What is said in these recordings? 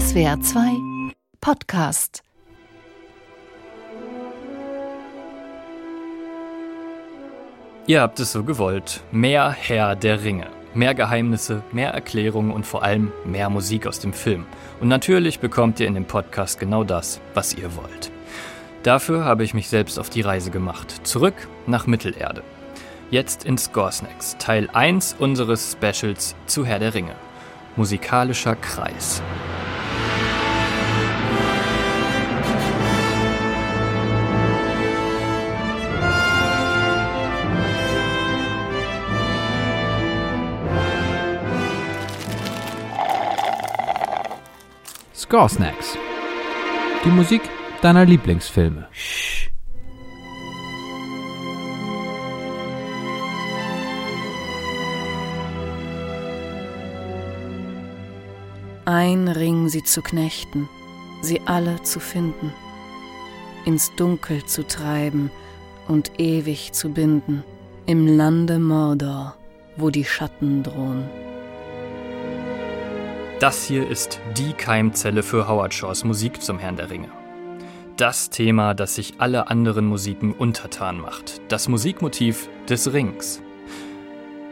SWR 2 Podcast Ihr habt es so gewollt. Mehr Herr der Ringe. Mehr Geheimnisse, mehr Erklärungen und vor allem mehr Musik aus dem Film. Und natürlich bekommt ihr in dem Podcast genau das, was ihr wollt. Dafür habe ich mich selbst auf die Reise gemacht. Zurück nach Mittelerde. Jetzt in Scoresnacks, Teil 1 unseres Specials zu Herr der Ringe. Musikalischer Kreis. Score Snacks. Die Musik deiner Lieblingsfilme. Ein Ring sie zu knechten, sie alle zu finden, ins Dunkel zu treiben und ewig zu binden, im Lande Mordor, wo die Schatten drohen. Das hier ist die Keimzelle für Howard Shaws Musik zum Herrn der Ringe. Das Thema, das sich alle anderen Musiken untertan macht. Das Musikmotiv des Rings.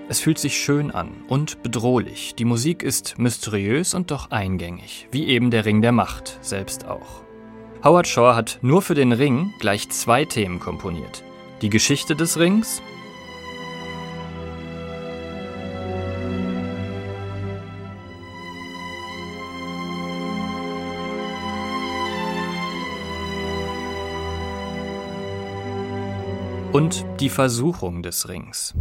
Es fühlt sich schön an und bedrohlich. Die Musik ist mysteriös und doch eingängig, wie eben der Ring der Macht selbst auch. Howard Shaw hat nur für den Ring gleich zwei Themen komponiert. Die Geschichte des Rings und die Versuchung des Rings.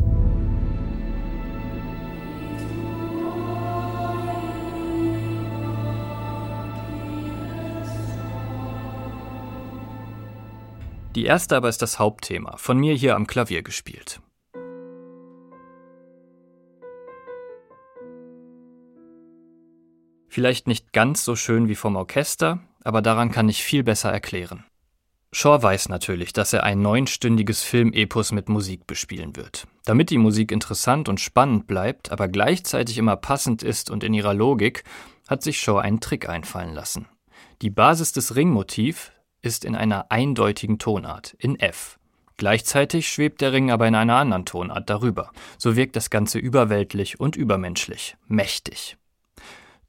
Die erste aber ist das Hauptthema, von mir hier am Klavier gespielt. Vielleicht nicht ganz so schön wie vom Orchester, aber daran kann ich viel besser erklären. Shaw weiß natürlich, dass er ein neunstündiges Filmepos mit Musik bespielen wird. Damit die Musik interessant und spannend bleibt, aber gleichzeitig immer passend ist und in ihrer Logik, hat sich Shaw einen Trick einfallen lassen. Die Basis des Ringmotiv ist in einer eindeutigen Tonart, in F. Gleichzeitig schwebt der Ring aber in einer anderen Tonart darüber. So wirkt das Ganze überweltlich und übermenschlich, mächtig.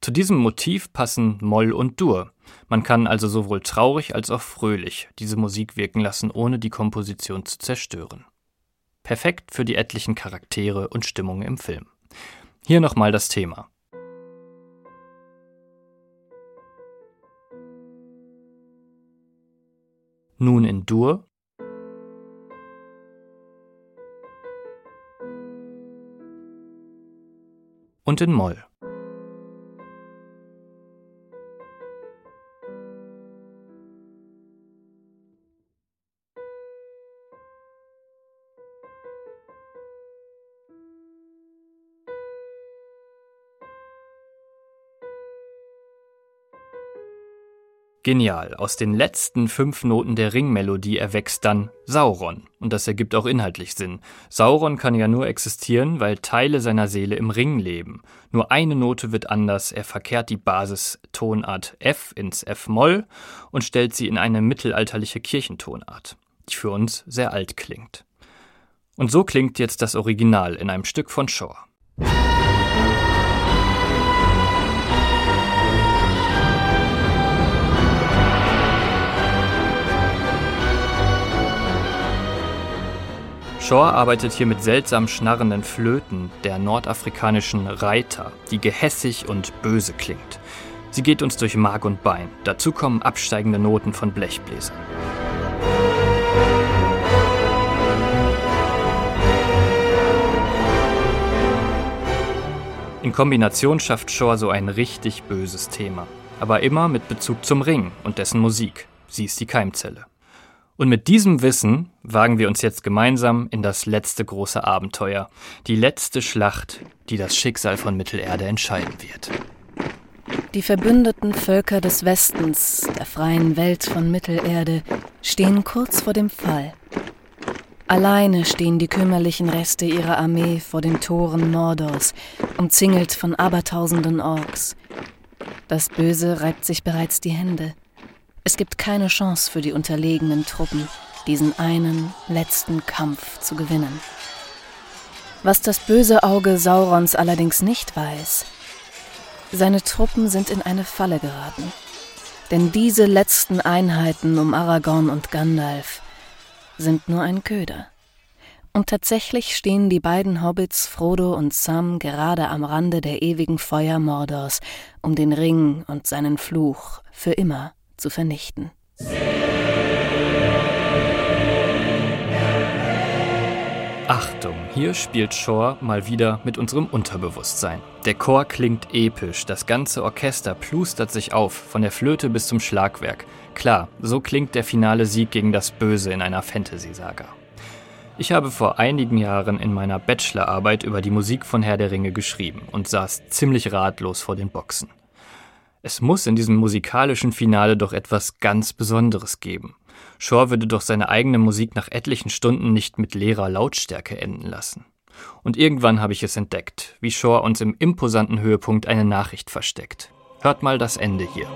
Zu diesem Motiv passen Moll und Dur. Man kann also sowohl traurig als auch fröhlich diese Musik wirken lassen, ohne die Komposition zu zerstören. Perfekt für die etlichen Charaktere und Stimmungen im Film. Hier nochmal das Thema. Nun in Dur. Und in Moll. Genial. Aus den letzten fünf Noten der Ringmelodie erwächst dann Sauron. Und das ergibt auch inhaltlich Sinn. Sauron kann ja nur existieren, weil Teile seiner Seele im Ring leben. Nur eine Note wird anders. Er verkehrt die Basistonart F ins F-Moll und stellt sie in eine mittelalterliche Kirchentonart, die für uns sehr alt klingt. Und so klingt jetzt das Original in einem Stück von Shaw. Shaw arbeitet hier mit seltsam schnarrenden Flöten der nordafrikanischen Reiter, die gehässig und böse klingt. Sie geht uns durch Mark und Bein. Dazu kommen absteigende Noten von Blechbläsern. In Kombination schafft Shaw so ein richtig böses Thema. Aber immer mit Bezug zum Ring und dessen Musik. Sie ist die Keimzelle. Und mit diesem Wissen wagen wir uns jetzt gemeinsam in das letzte große Abenteuer, die letzte Schlacht, die das Schicksal von Mittelerde entscheiden wird. Die verbündeten Völker des Westens, der freien Welt von Mittelerde, stehen kurz vor dem Fall. Alleine stehen die kümmerlichen Reste ihrer Armee vor den Toren Mordors, umzingelt von abertausenden Orks. Das Böse reibt sich bereits die Hände. Es gibt keine Chance für die unterlegenen Truppen, diesen einen letzten Kampf zu gewinnen. Was das böse Auge Saurons allerdings nicht weiß, seine Truppen sind in eine Falle geraten. Denn diese letzten Einheiten um Aragorn und Gandalf sind nur ein Köder. Und tatsächlich stehen die beiden Hobbits Frodo und Sam gerade am Rande der ewigen Feuer Mordors, um den Ring und seinen Fluch für immer zu vernichten. Achtung, hier spielt Shore mal wieder mit unserem Unterbewusstsein. Der Chor klingt episch, das ganze Orchester plustert sich auf, von der Flöte bis zum Schlagwerk. Klar, so klingt der finale Sieg gegen das Böse in einer Fantasy-Saga. Ich habe vor einigen Jahren in meiner Bachelorarbeit über die Musik von Herr der Ringe geschrieben und saß ziemlich ratlos vor den Boxen. Es muss in diesem musikalischen Finale doch etwas ganz Besonderes geben. Shaw würde doch seine eigene Musik nach etlichen Stunden nicht mit leerer Lautstärke enden lassen. Und irgendwann habe ich es entdeckt, wie Shaw uns im imposanten Höhepunkt eine Nachricht versteckt. Hört mal das Ende hier.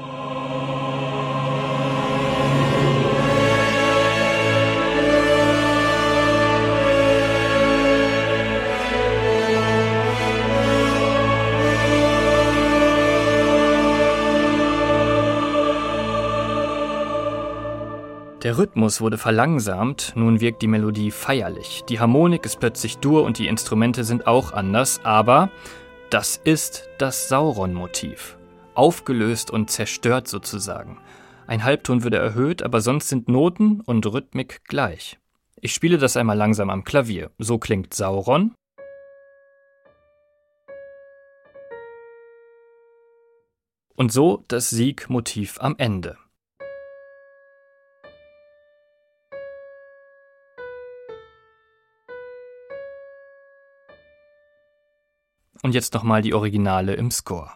Der Rhythmus wurde verlangsamt, nun wirkt die Melodie feierlich. Die Harmonik ist plötzlich dur und die Instrumente sind auch anders, aber das ist das Sauron-Motiv. Aufgelöst und zerstört sozusagen. Ein Halbton würde erhöht, aber sonst sind Noten und Rhythmik gleich. Ich spiele das einmal langsam am Klavier. So klingt Sauron. Und so das Siegmotiv am Ende. Und jetzt nochmal die Originale im Score.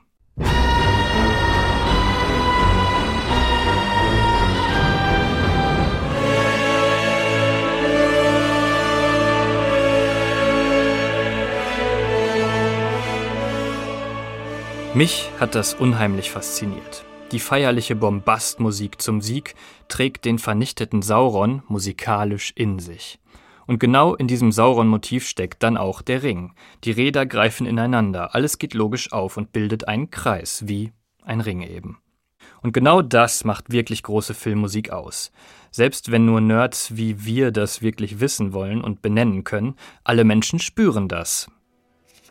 Mich hat das unheimlich fasziniert. Die feierliche Bombastmusik zum Sieg trägt den vernichteten Sauron musikalisch in sich. Und genau in diesem Sauron-Motiv steckt dann auch der Ring. Die Räder greifen ineinander, alles geht logisch auf und bildet einen Kreis, wie ein Ring eben. Und genau das macht wirklich große Filmmusik aus. Selbst wenn nur Nerds wie wir das wirklich wissen wollen und benennen können, alle Menschen spüren das.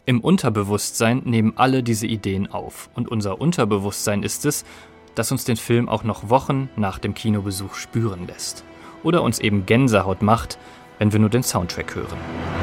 Im Unterbewusstsein nehmen alle diese Ideen auf. Und unser Unterbewusstsein ist es, das uns den Film auch noch Wochen nach dem Kinobesuch spüren lässt. Oder uns eben Gänsehaut macht, wenn wir nur den Soundtrack hören.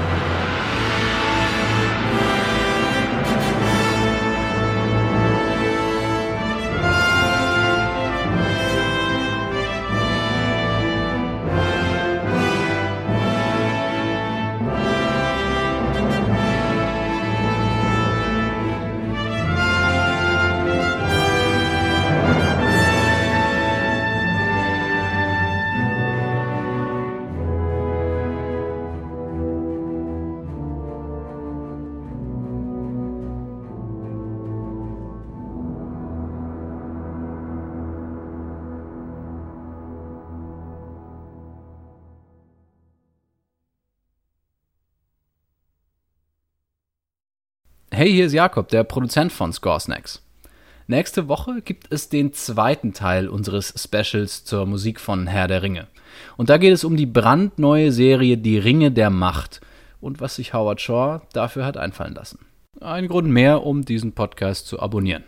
Hey, hier ist Jakob, der Produzent von Score Snacks. Nächste Woche gibt es den zweiten Teil unseres Specials zur Musik von Herr der Ringe. Und da geht es um die brandneue Serie Die Ringe der Macht und was sich Howard Shaw dafür hat einfallen lassen. Ein Grund mehr, um diesen Podcast zu abonnieren.